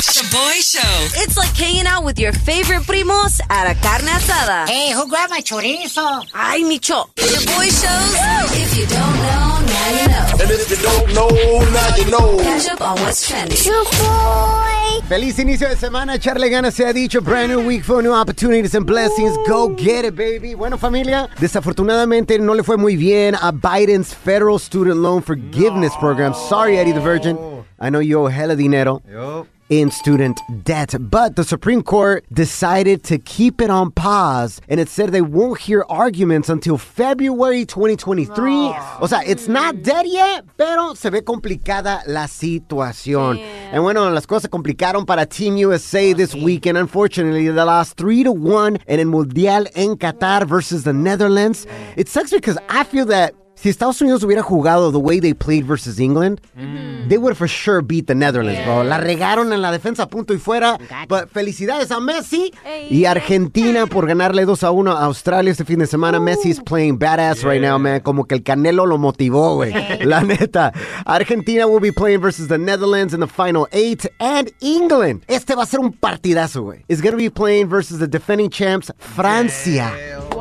Shaboy Show. It's like hanging out with your favorite primos at a carne asada. Hey, who grabbed my chorizo? Ay, Micho. boy shows. If you don't know, now you know. And if you don't know, now you know. Catch up on what's trending. Feliz inicio de semana, echarle ganas se ha dicho. Brand new week for new opportunities and blessings. Go get it, baby. Bueno, familia, desafortunadamente no le fue muy bien a Biden's Federal Student Loan Forgiveness Program. Sorry, Eddie the Virgin. I know you owe a hella dinero in student debt, but the Supreme Court decided to keep it on pause, and it said they won't hear arguments until February 2023. O sea, it's not dead yet, pero se ve complicada la situación. And bueno, las cosas se complicaron para Team USA this weekend. Unfortunately, they lost 3 to 1 in el Mundial en Qatar versus the Netherlands. It sucks because I feel that si Estados Unidos hubiera jugado the way they played versus England, they would for sure beat the Netherlands, bro. La regaron en la defensa, punto y fuera. But felicidades a Messi y Argentina por ganarle 2 a 1 a Australia este fin de semana. Messi is playing badass right now, man. Como que el Canelo lo motivó, güey. La neta. Argentina will be playing versus the Netherlands in the final eight. And England. Este va a ser un partidazo, güey. Is going to be playing versus the defending champs, Francia.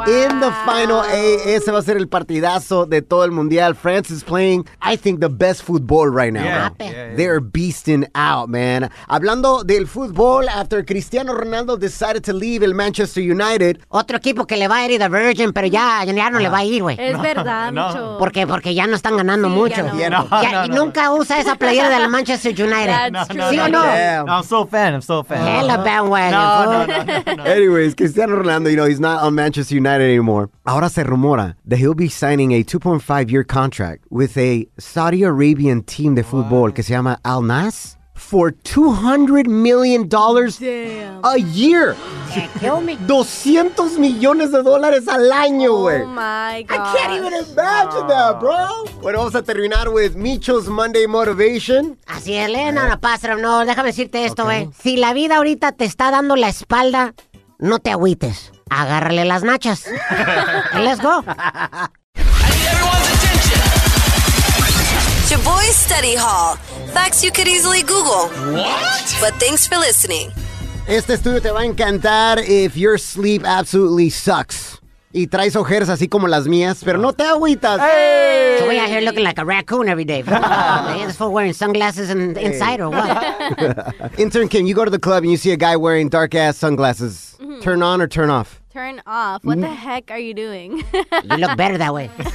In the final eight. Ese va a ser el partidazo de todo el mundial. France is playing, I think, the best football right now. Yeah, yeah, yeah. They're beasting out, man. Hablando del fútbol, after Cristiano Ronaldo decided to leave el Manchester United, Otro equipo que le va a ir the Virgin, pero ya, ya no le va a ir, güey. Es verdad, no. Porque, porque ya no están ganando Sí, mucho. ya no. No, Ya- no, y no, nunca usa esa playera del Manchester United. That's No, true. ¿Sí o no? Yeah. No, I'm so fan. I'm so a fan. Hella bandwagon, No, no, no, no, no. Anyways, Cristiano Ronaldo, you know, he's not on Manchester United anymore. Ahora se rumora that he'll be signing a 2.5 year contract with a Saudi Arabian team de fútbol que se llama Al Nas for $200 million a year. Me. 200 millones de dólares al año, güey. Oh my god. I can't even imagine that, bro. Bueno, vamos a terminar with Micho's Monday Motivation. Así es, Lena, no pasa, no, déjame decirte esto, güey. Si la vida ahorita te está dando la espalda, no te agüites. Agárrale las nachas. And Let's go. Shaboy Study Hall. Facts you could easily Google. What? But thanks for listening. Este estudio te va a encantar if your sleep absolutely sucks. Y traes ojeras así como las mías, pero no te agüitas. So we out here looking like a raccoon every day. This fool wearing sunglasses in, inside or what? Intern Kim, you go to the club and you see a guy wearing dark ass sunglasses. Turn on or turn off? Turn off. What the Mm. heck are you doing? You look better that way.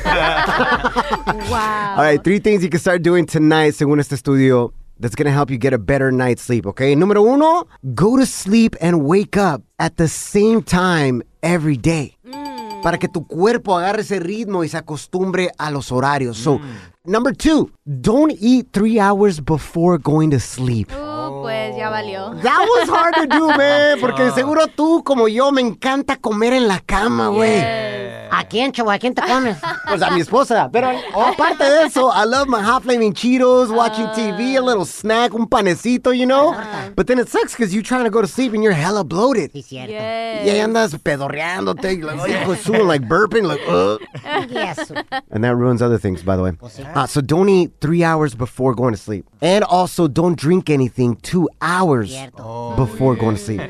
wow. All right, three things you can start doing tonight, según este estudio, that's gonna help you get a better night's sleep, okay? Número uno, go to sleep and wake up at the same time every day. Para que tu cuerpo agarre ese ritmo y se acostumbre a los horarios. So, number two, don't eat three hours before going to sleep. Uh, pues ya valió. That was hard to do, man. Porque seguro tú, como yo, me encanta comer en la cama, güey. ¿A quién, chavo? ¿A quién te comes? Pues a mi esposa. Pero aparte de eso, I love my hot flaming Cheetos, watching TV, a little snack, un panecito, you know? But then it sucks because you're trying to go to sleep and you're hella bloated. Sí, cierto. Yes. Y ahí andas pedorreándote, like, hijo de su, like burping, like, ugh. Yes. And that ruins other things, by the way. Uh, so don't eat three hours before going to sleep. And also don't drink anything two hours Cierto. before going to sleep.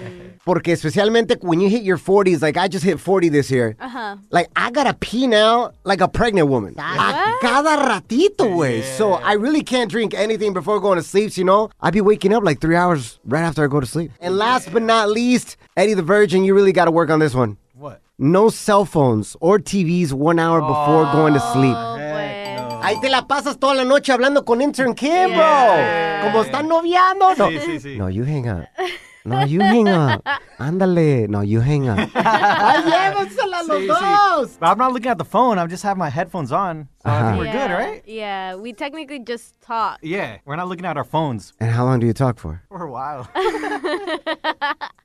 Porque especialmente when you hit your 40s, like I just hit 40 this year. Uh-huh. Like I gotta pee now like a pregnant woman. A cada ratito, way. So I really can't drink anything before going to sleep. So, you know, I'd be waking up like three hours right after I go to sleep. And last but not least, Eddie the Virgin, you really gotta work on this one. What? No cell phones or TVs one hour before going to sleep. Oh, pues. Ahí te la pasas toda la noche hablando con intern Kim, bro. Yeah. Como están noviando. No. Sí, sí, sí. no, you hang up. No, you hang up. Ándale. No, you hang up. Ay, llévensela los Sí, sí. dos. But I'm not looking at the phone. I'm just having my headphones on. So I think we're good, right? Yeah, we technically just talk. Yeah. We're not looking at our phones And how long do you talk for? for a while.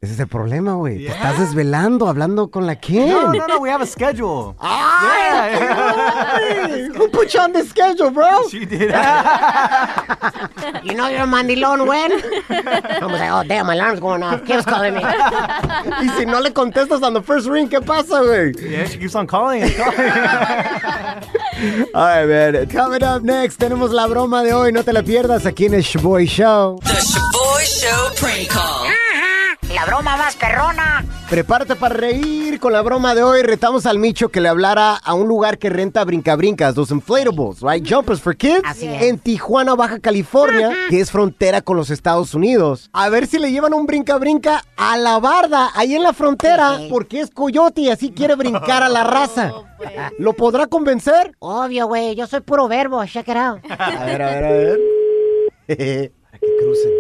Ese es el problema, güey. Te estás desvelando hablando con la Kim. no, no, no. We have a schedule. Ay, Yeah. Who put you on the schedule, bro? she did. You know you're a mandilón when? I was like, oh, damn, my alarm's going off. Kim's calling me. Y si no le contestas on the first ring, ¿qué pasa, güey? yeah, she keeps on calling and calling. All right, man. Coming up next, tenemos la broma de hoy. No te la pierdas aquí en el Shaboy Show. The Shaboy Shaboy Show prank call. La broma más perrona. Prepárate para reír con la broma de hoy. Retamos al Micho que le hablara a un lugar que renta brincabrincas, los inflatables, right? Jumpers for kids. Así es. En Tijuana, Baja California, que es frontera con los Estados Unidos. A ver si le llevan un brinca-brinca a la barda, ahí en la frontera, Sí. porque es coyote y así quiere brincar a la raza. Oh, pues. ¿Lo podrá convencer? Obvio, güey. Yo soy puro verbo. Check it out. A ver, a ver, a ver. para que crucen.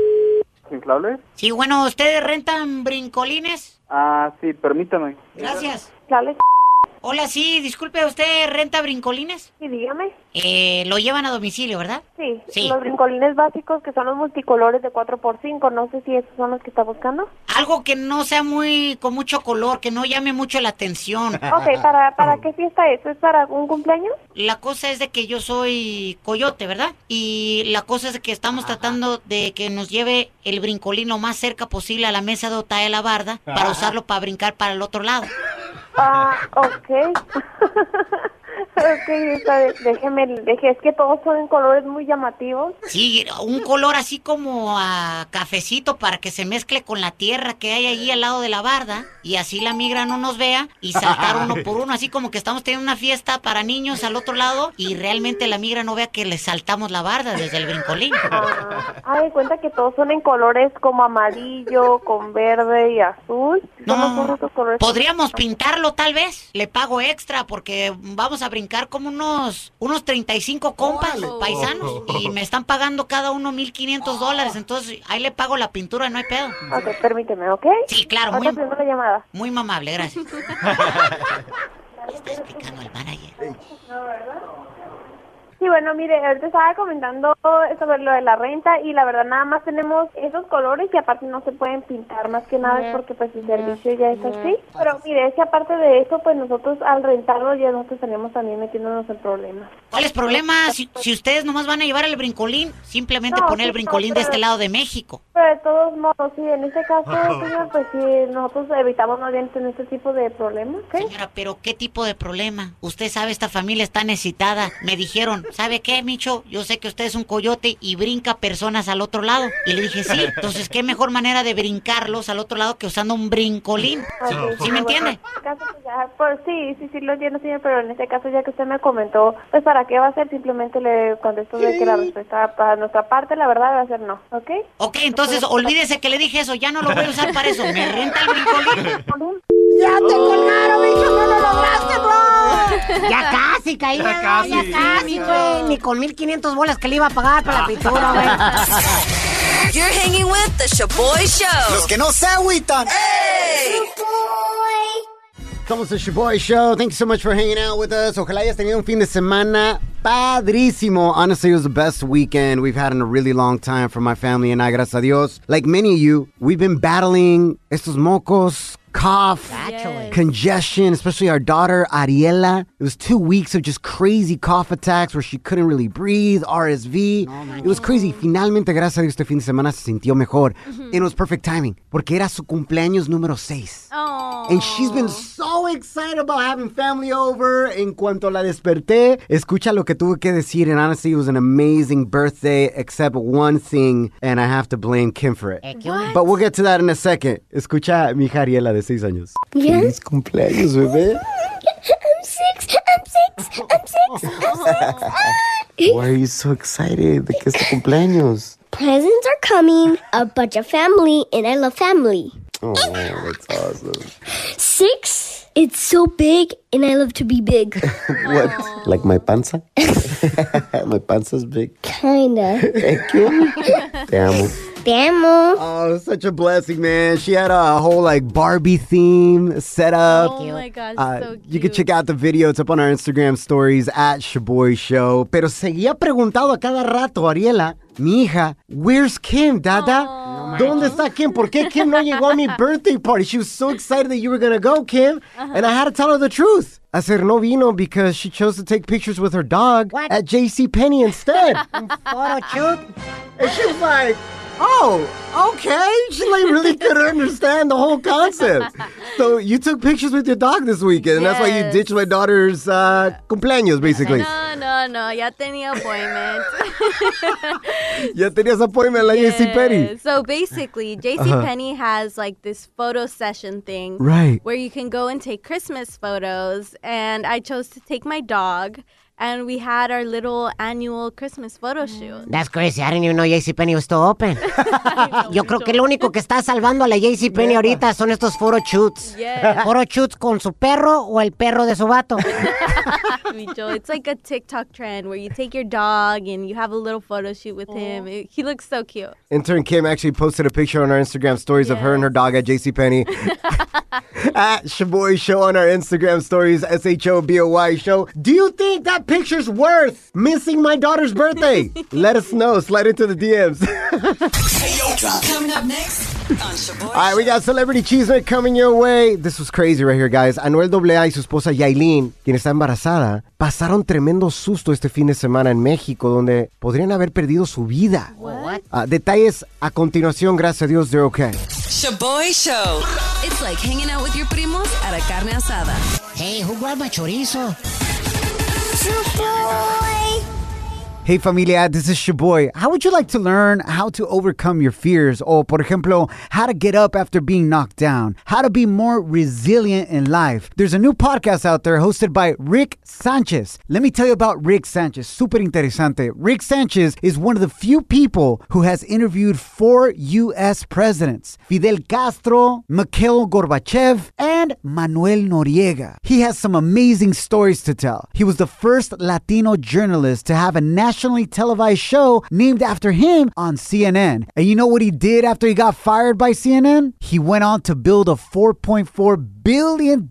¿Inflable? Sí, bueno, ¿ustedes rentan brincolines? Ah, sí, permítame. Gracias. Dale, Hola, sí, disculpe, ¿usted renta brincolines? sí, dígame. Eh, lo llevan a domicilio, ¿verdad? Sí, Sí. los brincolines básicos que son los multicolores de 4x5, no sé si esos son los que está buscando. Algo que no sea muy con mucho color, que no llame mucho la atención. Ok, ¿para, ¿para qué fiesta es? ¿Es para un cumpleaños? La cosa es de que yo soy coyote, ¿verdad? Y la cosa es de que estamos tratando de que nos lleve el brincolín lo más cerca posible a la mesa de Otay de la barda para usarlo para brincar para el otro lado. Ah, ok. ok, está bien. déjeme, deje, es que todos son en colores muy llamativos. Sí, un color así como a cafecito para que se mezcle con la tierra que hay allí al lado de la barda y así la migra no nos vea y saltar uno por uno, así como que estamos teniendo una fiesta para niños al otro lado y realmente la migra no vea que le saltamos la barda desde el brincolín. Ah, ah, de cuenta que todos son en colores como amarillo, con verde y azul. No, únicos colores. podríamos pintarlo tal vez. Le pago extra porque vamos a brincar como unos unos 35 compas Órale. paisanos y me están pagando cada uno 1500 dólares. Entonces ahí le pago la pintura, no hay pedo. Ok, permíteme, ¿ok? Sí, claro, muy, llamada. muy mamable, gracias. ¿Qué está explicando el manager? Sí, bueno, mire, ahorita estaba comentando sobre lo de la renta y la verdad nada más tenemos esos colores y aparte no se pueden pintar, más que nada es porque pues el servicio ya es así. Pero mire, es que aparte de eso, pues nosotros al rentarlo ya nosotros estaríamos también metiéndonos en problemas. ¿Cuál es problema? Si, si ustedes nomás van a llevar el brincolín, simplemente No, poner el brincolín no, de este lado de México. Pero de todos modos, sí, en este caso, señor, pues sí, nosotros evitamos más bien tener este tipo de problemas. Señora, pero ¿qué tipo de problema? Usted sabe, esta familia está necesitada. Me dijeron, ¿sabe qué, Micho? Yo sé que usted es un coyote y brinca personas al otro lado. Y le dije, sí. Entonces, ¿qué mejor manera de brincarlos al otro lado que usando un brincolín? ¿Sí, me entiende? Caso, ya, pues, sí, sí, sí lo entiendo, señor, pero en este caso, ya que usted me comentó, pues para qué va a ser, simplemente le contesto de que la respuesta para nuestra parte, la verdad, va a ser no, ¿ok? Ok, entonces olvídese que le dije eso. Ya no lo voy a usar para eso. Me renta el brincolín. ¡Ya te colgaron, bicho! ¡No lo lograste, bro! Ya casi caía, Ya ya casi. casi, ya casi, güey. Ni con 1500 bolas que le iba a pagar para la pintura, güey. You're hanging with the Shaboy Show. Los que no se agüitan. Somos el Shaboy Show. Thank you so much for hanging out with us. Ojalá hayas tenido un fin de semana padrísimo. Honestly, it was the best weekend we've had in a really long time for my family and I, gracias a Dios. Like many of you, we've been battling estos mocos, cough, Yes. congestion, especially our daughter, Ariela. It was two weeks of just crazy cough attacks where she couldn't really breathe, RSV. it was crazy. Finalmente, gracias a Dios, este fin de semana se sintió mejor. And it was perfect timing, porque era su cumpleaños número 6. Oh. And she's been so excited about having family over. En cuanto la desperté, escucha lo que tuve que decir. And honestly, it was an amazing birthday, except one thing, and I have to blame Kim for it. Eh, ¿qué onda? But we'll get to that in a second. Escucha mi hija Ariela de 6 años. Feliz cumpleaños, bebé. I'm six. I'm six. I'm six. I'm six. Why are you so excited? ¿De qué es tu cumpleaños? Presents are coming. A bunch of family, and I love family. Oh, that's awesome. Six. It's so big, and I love to be big. What? Like my panza? my panza's big. Kinda. Thank you. Te amo. Demo. Oh, such a blessing, man. She had a whole like Barbie theme set up. Oh my gosh, Uh, so you can check out the video. It's up on our Instagram stories at Shaboy Show. Pero seguía preguntado a cada rato, Ariela, mi hija, where's Kim, Dada? ¿Dónde está Kim? ¿Por qué Kim no llegó a mi birthday party? She was so excited that you were going to go, Kim. And I had to tell her the truth. I said, no vino because she chose to take pictures with her dog What? at J.C. Penney instead. Photo shoot. And she was like, oh, okay. She like really couldn't understand the whole concept. So you took pictures with your dog this weekend, and that's why you ditched my daughter's uh, cumpleaños, basically. No, No, no, ya tenía appointment. Ya tenías appointment en la JCPenney. Yeah, So basically, JCPenney has like this photo session thing. Right. Where you can go and take Christmas photos. And I chose to take my dog. And we had our little annual Christmas photo shoot. That's crazy. I didn't even know JCPenney was still open. Yo creo que lo único que está salvando a la JCPenney ahorita son estos photo shoots. Yeah. Photo shoots con su perro o el perro de su vato. Micho, It's like a TikTok trend where you take your dog and you have a little photo shoot with him. It- he looks so cute. Intern Kim actually posted a picture on our Instagram stories of her and her dog at JCPenney. at Shaboy Show on our Instagram stories, S H O B O Y Show. Do you think that picture's worth missing my daughter's birthday? Let us know. Slide into the DMs. Coming up next All right, we got Celebrity Cheeseman coming your way. This was crazy right here, guys. Anuel AA y su esposa Yailin, quien está embarazada, pasaron tremendo susto este fin de semana en México, donde podrían haber perdido su vida. What? Ah, detalles a continuación, gracias a Dios, they're okay. Shaboy Show. It's like hanging out with your primos at a carne asada. Hey, who grabbed my chorizo? 师傅。Hey familia, this is Shaboy. How would you like to learn how to overcome your fears? Or, por ejemplo, how to get up after being knocked down? How to be more resilient in life? There's a new podcast out there hosted by Rick Sanchez. Let me tell you about Rick Sanchez. Super interesante. Rick Sanchez is one of the few people who has interviewed four U.S. presidents Fidel Castro, Mikhail Gorbachev, and Manuel Noriega. He has some amazing stories to tell. He was the first Latino journalist to have a nationally televised show named after him on CNN. And you know what he did after he got fired by CNN? He went on to build a $4.4 billion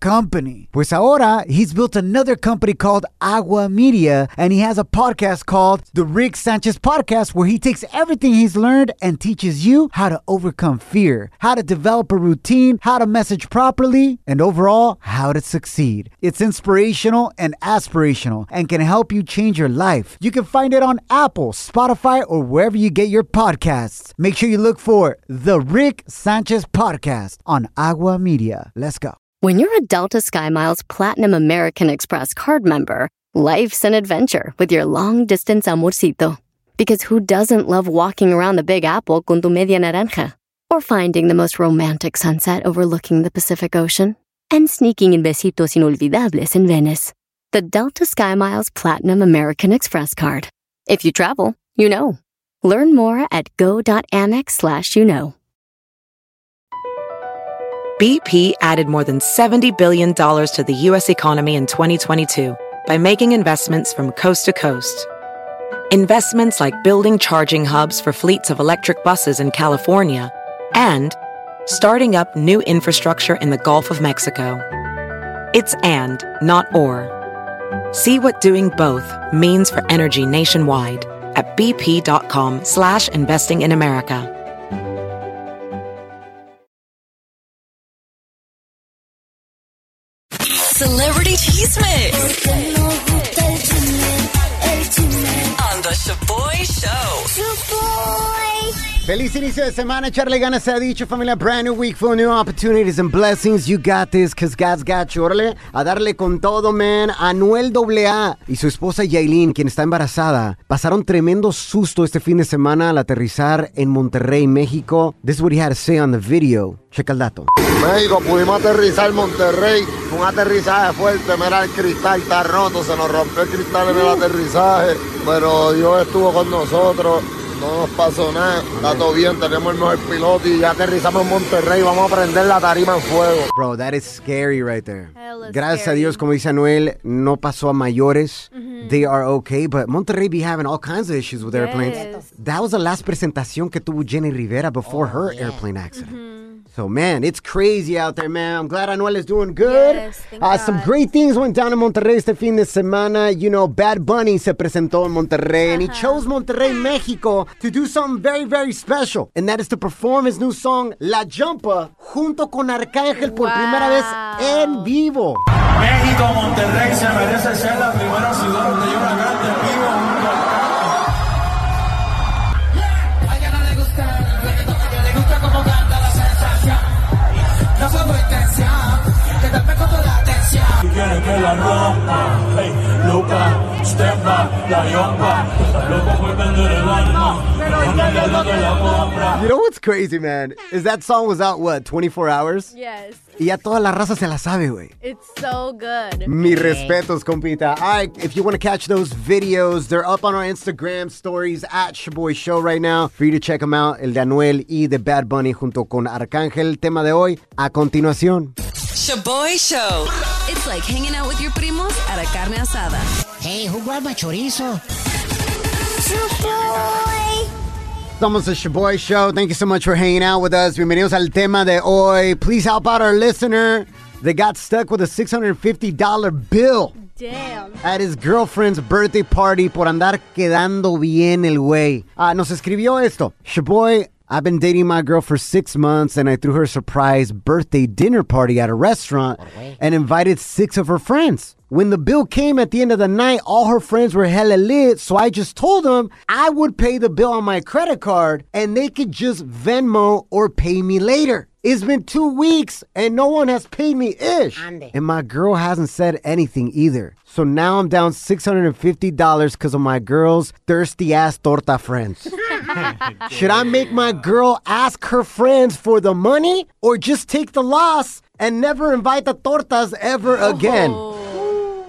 company. Pues ahora, he's built another company called Agua Media, and he has a podcast called The Rick Sanchez Podcast, where he takes everything he's learned and teaches you how to overcome fear, how to develop a routine, how to message properly, and overall, how to succeed. It's inspirational and aspirational and can help you change your life. You can find it on Apple, Spotify, or wherever you get your podcasts. Make sure you look for The Rick Sanchez Podcast on Agua Media. Let's go. When you're a Delta SkyMiles Platinum American Express card member, life's an adventure with your long distance amorcito. Because who doesn't love walking around the Big Apple con tu media naranja? Or finding the most romantic sunset overlooking the Pacific Ocean? And sneaking in besitos inolvidables in Venice. The Delta SkyMiles Platinum American Express card. If you travel, you know. Learn more at go.amex slash you know. BP added more than $70 billion to the U.S. economy in 2022 by making investments from coast to coast. Investments like building charging hubs for fleets of electric buses in California and starting up new infrastructure in the Gulf of Mexico. It's and, not or. See what doing both means for energy nationwide at bp.com slash investing in America. Celebrity Chisme. On the Shaboy Show. Feliz inicio de semana, echarle ganas se ha dicho, familia. Brand new week full new opportunities and blessings. You got this, cause God's got you. Órale, a darle con todo, man. Anuel AA y su esposa Yailin, quien está embarazada, pasaron tremendo susto este fin de semana al aterrizar en Monterrey, México. This is what he had to say on the video. Checa el dato. México, pudimos aterrizar en Monterrey. Un aterrizaje fuerte. Mira, el cristal está roto. Se nos rompió el cristal en el aterrizaje. Pero Dios estuvo con nosotros. No nos pasó nada. Está todo bien. Tenemos el mejor piloto y ya aterrizamos en Monterrey. Vamos a prender la tarima en fuego. Bro, that is scary right there. Gracias a scary. Dios, como dice Anuel, no pasó a mayores. Mhm. They are okay, but Monterrey be having all kinds of issues with airplanes. Yes. That was the last presentación que tuvo Jenny Rivera before her airplane accident. So, man, it's crazy out there, man. I'm glad Anuel is doing good. Yes, thank Uh, some great things went down in Monterrey este fin de semana. You know, Bad Bunny se presentó en Monterrey, and he chose Monterrey, México, to do something very, very special. And that is to perform his new song, La Jumpa, junto con Arcángel por primera vez en vivo. México, Monterrey se merece ser la primera ciudad donde yo la que la rompa, hey, loca, la yomba. Loco por vender el alma. You know what's crazy, man? Is that song was out, what, 24 hours? Yes. Y ya toda la raza se la sabe, güey. It's so good. Mi respetos, compita. All right, if you want to catch those videos, they're up on our Instagram stories at Shaboy Show right now. For you to check them out, el de Anuel y de Bad Bunny junto con Arcángel. Tema de hoy, a continuación. Shaboy Show. It's like hanging out with your primos at a carne asada. Hey, who grabbed my chorizo? Somos the Shaboy Show. Thank you so much for hanging out with us. Bienvenidos al tema de hoy. Please help out our listener that got stuck with a $650 bill Damn. at his girlfriend's birthday party por andar quedando bien el güey. Ah, nos escribió esto. Shaboy, I've been dating my girl for six months and I threw her a surprise birthday dinner party at a restaurant and invited six of her friends. When the bill came at the end of the night, all her friends were hella lit, so I just told them I would pay the bill on my credit card and they could just Venmo or pay me later. It's been two weeks and no one has paid me ish. And my girl hasn't said anything either. So now I'm down $650 because of my girl's thirsty ass torta friends. Should I make my girl ask her friends for the money or just take the loss and never invite the tortas ever again? Oh.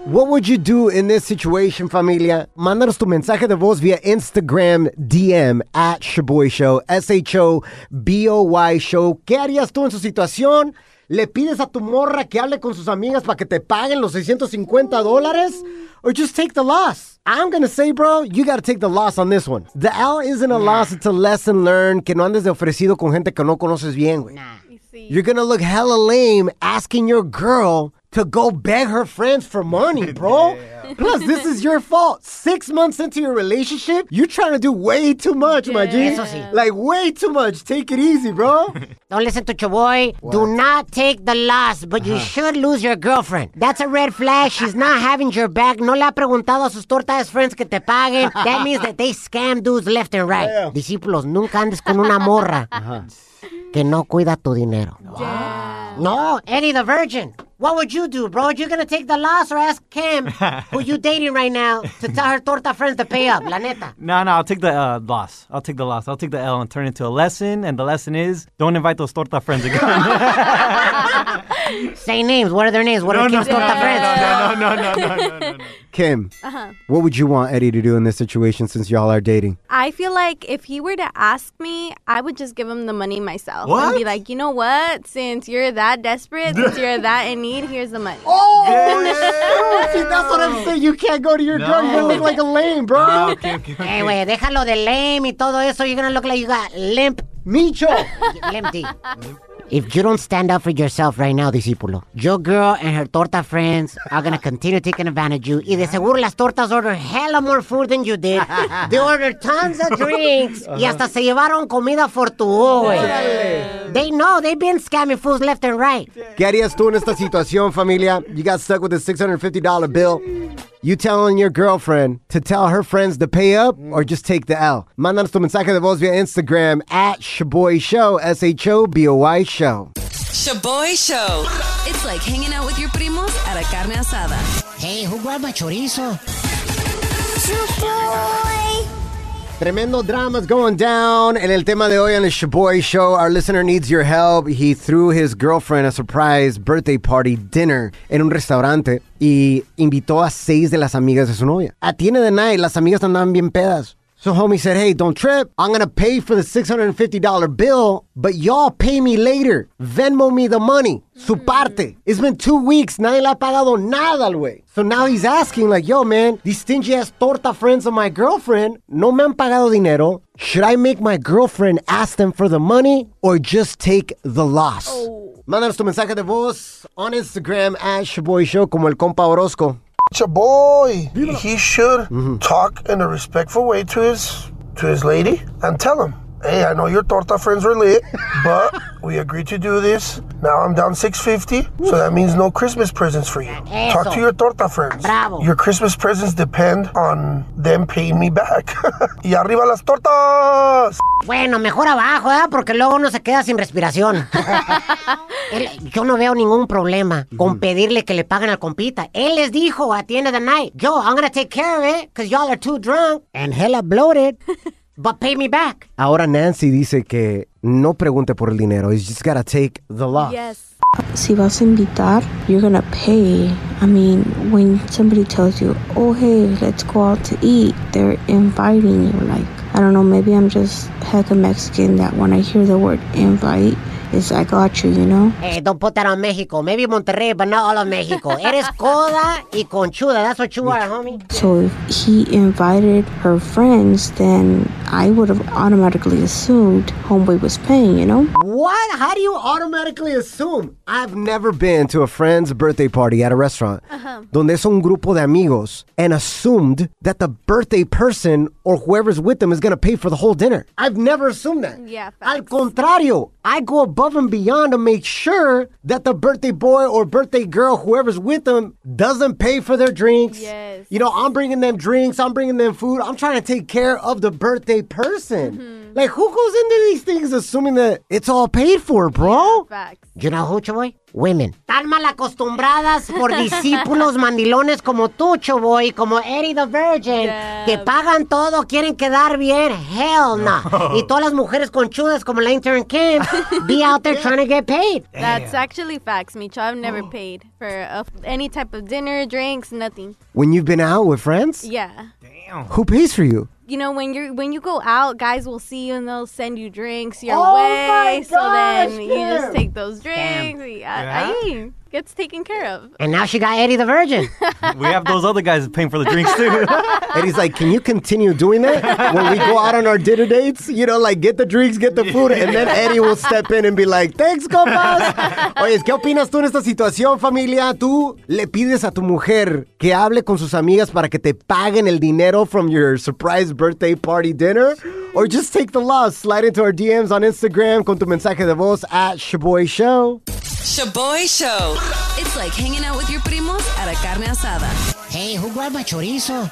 What would you do in this situation, familia? Mándanos tu mensaje de voz via Instagram DM at Shaboy Show, S-H-O-B-O-Y Show. ¿Qué harías tú en su situación? ¿Le pides a tu morra que hable con sus amigas para que te paguen los 650 dólares? Or just take the loss? I'm gonna say, bro, you gotta take the loss on this one. The L isn't a loss, it's a lesson learned. Que no andes de ofrecido con gente que no conoces bien, güey. You're gonna look hella lame asking your girl to go beg her friends for money, bro. Plus, this is your fault. Six months into your relationship, you're trying to do way too much, my G. Eso sí. Like, way too much. Take it easy, bro. Don't listen to Chaboy. Do not take the loss, but you uh-huh. should lose your girlfriend. That's a red flag. She's not having your back. No le ha preguntado a sus tortas friends que te paguen. That means that they scam dudes left and right. Discípulos, nunca andes con una morra uh-huh. que no cuida tu dinero. No, Eddie the Virgin. What would you do, bro? You gonna take the loss or ask Kim, who you dating right now, to tell her torta friends to pay up? La neta. No, no, I'll take the uh, loss. I'll take the loss. I'll take the L and turn it into a lesson. And the lesson is don't invite those torta friends again. Say names. What are their names? What are No, no, Kim's torta no, friends? no, no, no, no, no, no, no. Kim, Uh-huh. what would you want Eddie to do in this situation since y'all are dating? I feel like if he were to ask me, I would just give him the money myself What? and be like, you know what? Since you're that desperate, since you're that in need, here's the money. Oh, see, that's what I'm saying. You can't go to your girl. You're look like a lame, bro. Ah, Hey, güey, déjalo de lame y todo eso. You're gonna look like you got limp. Micho. Limpy. If you don't stand up for yourself right now, discípulo, your girl and her torta friends are gonna continue taking advantage of you. Y de seguro las tortas order hella more food than you did. They ordered tons of drinks. Y hasta se llevaron comida for tu, güey. They know, they've been scamming fools left and right. ¿Qué harías tú en esta situación, familia? You got stuck with a $650 bill. You telling your girlfriend to tell her friends to pay up or mm. just take the L? Mándanos tu mensaje de voz via Instagram at Shaboy Show, S-H-O-B-O-Y Show. Shaboy Show. It's like hanging out with your primos at a carne asada. Hey, who grabbed my chorizo? Tremendo dramas going down. En el tema de hoy on the Shaboy Show, our listener needs your help. He threw his girlfriend a surprise birthday party dinner en un restaurante y invitó a seis de las amigas de su novia. End of the night, las amigas andaban bien pedas. So homie said, hey, don't trip. I'm gonna pay for the $650 bill, but y'all pay me later. Venmo me the money. Su mm. parte. It's been two weeks. Nadie le ha pagado nada al güey. So now he's asking like, yo, man, these stingy ass torta friends of my girlfriend no me han pagado dinero. Should I make my girlfriend ask them for the money or just take the loss? Oh. Mándanos tu mensaje de voz on Instagram at Shaboy Show como el compa Orozco. Your boy, he should mm-hmm. talk in a respectful way to his to his lady and tell him, "Hey, I know your torta friends were lit, but We agreed to do this. Now I'm down 650, so that means no Christmas presents for you. Talk to your torta friends. Bravo. Your Christmas presents depend on them paying me back. y arriba las tortas! Bueno, mejor abajo, ¿eh? Porque luego uno se queda sin respiración. Él- yo no veo ningún problema con pedirle que le paguen al compita. Él les dijo at the end of the night, yo, I'm gonna take care of it because y'all are too drunk and hella bloated, but pay me back. Ahora Nancy dice que no pregunte por el dinero. You just gotta take the loss. Yes. Si vas a invitar, you're gonna pay. I mean, when somebody tells you, oh, hey, let's go out to eat, they're inviting you. Like, I don't know, maybe I'm just heck hecka Mexican that when I hear the word invite, it's I got you, you know? Hey, don't put that on Mexico. Maybe Monterrey, but not all of Mexico. Eres coda y conchuda. That's what you are, homie. So if he invited her friends, then I would have automatically assumed Homeboy was paying, you know? What? How do you automatically assume? I've never been to a friend's birthday party at a restaurant donde es un grupo de amigos and assumed that the birthday person or whoever's with them is gonna pay for the whole dinner. I've never assumed that. Yeah. Al contrario, I go above and beyond to make sure that the birthday boy or birthday girl, whoever's with them, doesn't pay for their drinks. Yes. You know, I'm bringing them drinks, I'm bringing them food. I'm trying to take care of the birthday person. Mm-hmm. Like, who goes into these things assuming that it's all paid for, bro? Facts. You know who, Choboy? Women. Tan mal acostumbradas por discípulos mandilones como tú, Choboy, como Eddie the Virgin, que pagan todo, quieren quedar bien. Hell no. Y todas las mujeres conchudas como la intern Kim be out there trying to get paid. That's actually facts, Micho. I've never oh. paid for a, any type of dinner, drinks, nothing. When you've been out with friends, Yeah. Damn. Who pays for you? You know, when you're when you go out, guys will see you and they'll send you drinks your Oh way. my so then gosh, you just take those drinks. Yeah. Ahí gets taken care of. And now she got Eddie the Virgin. We have those other guys paying for the drinks too. And he's like, can you continue doing that when we go out on our dinner dates? You know, like get the drinks, get the food, and then Eddie will step in and be like, thanks, compas. Oye, ¿qué opinas tú en esta situación, familia? ¿Tú le pides a tu mujer que hable con sus amigas para que te paguen el dinero from your surprise birthday party dinner? Or just take the loss, slide into our DMs on Instagram con tu mensaje de voz at Shaboy Show. Shaboy Show. It's like hanging out with your primos at a carne asada. Hey, who grabbed my chorizo?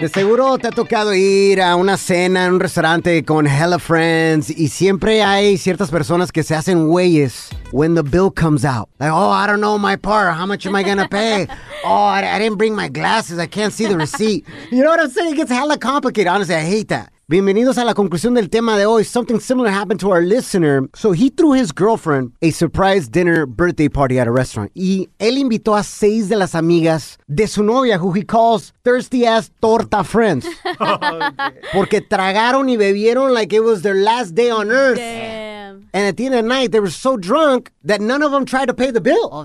De seguro te ha tocado ir a una cena en un restaurante con hella friends y siempre hay ciertas personas que se hacen güeyes when the bill comes out. Like, oh, I don't know my part. How much am I gonna pay? oh, I, I didn't bring my glasses. I can't see the receipt. You know what I'm saying? It gets hella complicated. Honestly, I hate that. Bienvenidos a la conclusión del tema de hoy. Something similar happened to our listener. So he threw his girlfriend a surprise dinner birthday party at a restaurant. Y él invitó a seis de las amigas de su novia, who he calls thirsty ass torta friends. Porque tragaron y bebieron like it was their last day on earth. Damn. And at the end of the night, they were so drunk that none of them tried to pay the bill.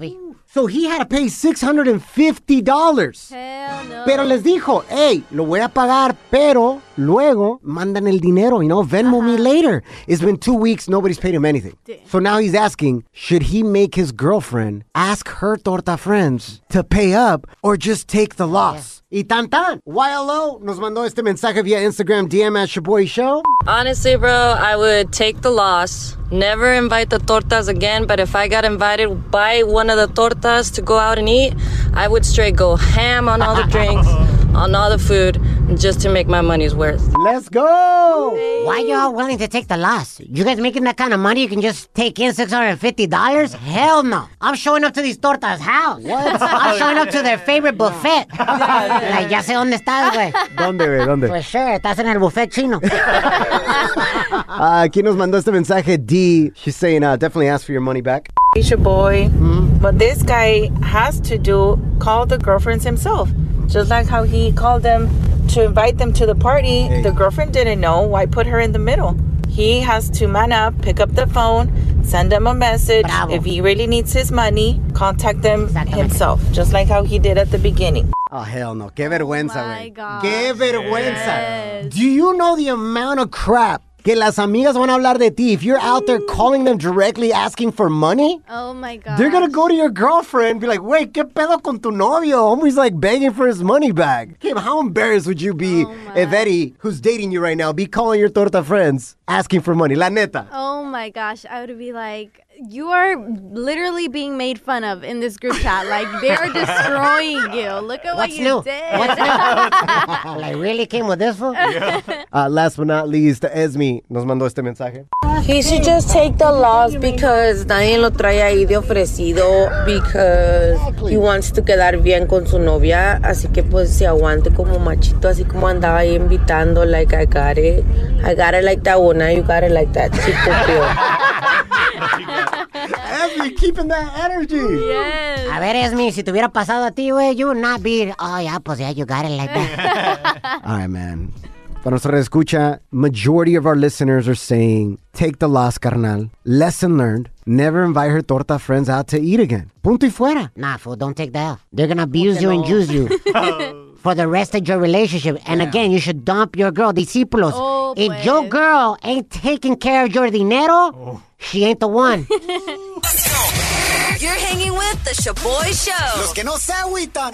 So he had to pay $650. Hell no. Pero les dijo, hey, lo voy a pagar, pero luego mandan el dinero, you know, Venmo me later. It's been two weeks, nobody's paid him anything. So now he's asking, should he make his girlfriend ask her torta friends to pay up or just take the loss? Y tan tan, YLO nos mandó este mensaje via Instagram DM at Shaboy Show. Honestly, bro, I would take the loss. Never invite the tortas again, but if I got invited by one of the tortas to go out and eat, I would straight go ham on all the drinks, on all the food, just to make my money's worth. Let's go! Why y'all willing to take the loss? You guys making that kind of money you can just take in $650? Hell no. I'm showing up to these tortas' house. What? I'm showing up to their favorite buffet. like, ya sé dónde estás, güey. ¿Dónde, güey? ¿Dónde? Pues sure, estás en el buffet chino. Ah, aquí nos mandó este mensaje D. She's saying, uh, definitely ask for your money back. It's your boy. But this guy has to do call the girlfriends himself. Just like how he called them to invite them to the party. The girlfriend didn't know. Why put her in the middle? He has to man up, pick up the phone, send them a message. If he really needs his money, contact them himself. Just like how he did at the beginning. Oh, hell no. Qué vergüenza, güey. Qué vergüenza. Do you know the amount of crap que las amigas van a hablar de ti. If you're out there calling them directly asking for money, Oh my god. they're gonna go to your girlfriend and be like, wait, ¿qué pedo con tu novio? Homie's like begging for his money back. Kim, how embarrassed would you be oh if Eddie, who's dating you right now, be calling your torta friends asking for money? La neta. Oh my gosh, I would be like, you are literally being made fun of in this group chat. Like they are destroying you. Look at what What's you new? did. What's new? like, really came with this one? Uh, last but not least, Esme nos mandó este mensaje. He should just take the loss because nadie lo trae ahí de ofrecido because he wants to quedar bien con su novia, así que pues se aguante como machito, así como andaba ahí invitando, like I got it, I got it like that one, now you got it like that, Esme, keeping that energy. Yes. A ver, Esmi, si te hubiera pasado a ti, güey, you would not be, oh, yeah, pues yeah, you got it like that. All right, man. Para nuestra escucha, majority of our listeners are saying, take the loss, carnal. Lesson learned. Never invite her torta friends out to eat again. Punto y fuera. Nah, fool, don't take that. They're gonna abuse you and use you. For the rest of your relationship. And again, you should dump your girl, discípulos. Oh, if pues. your girl ain't taking care of your dinero, oh. she ain't the one. You're hanging with the Shaboy Show. Los que no se agüitan.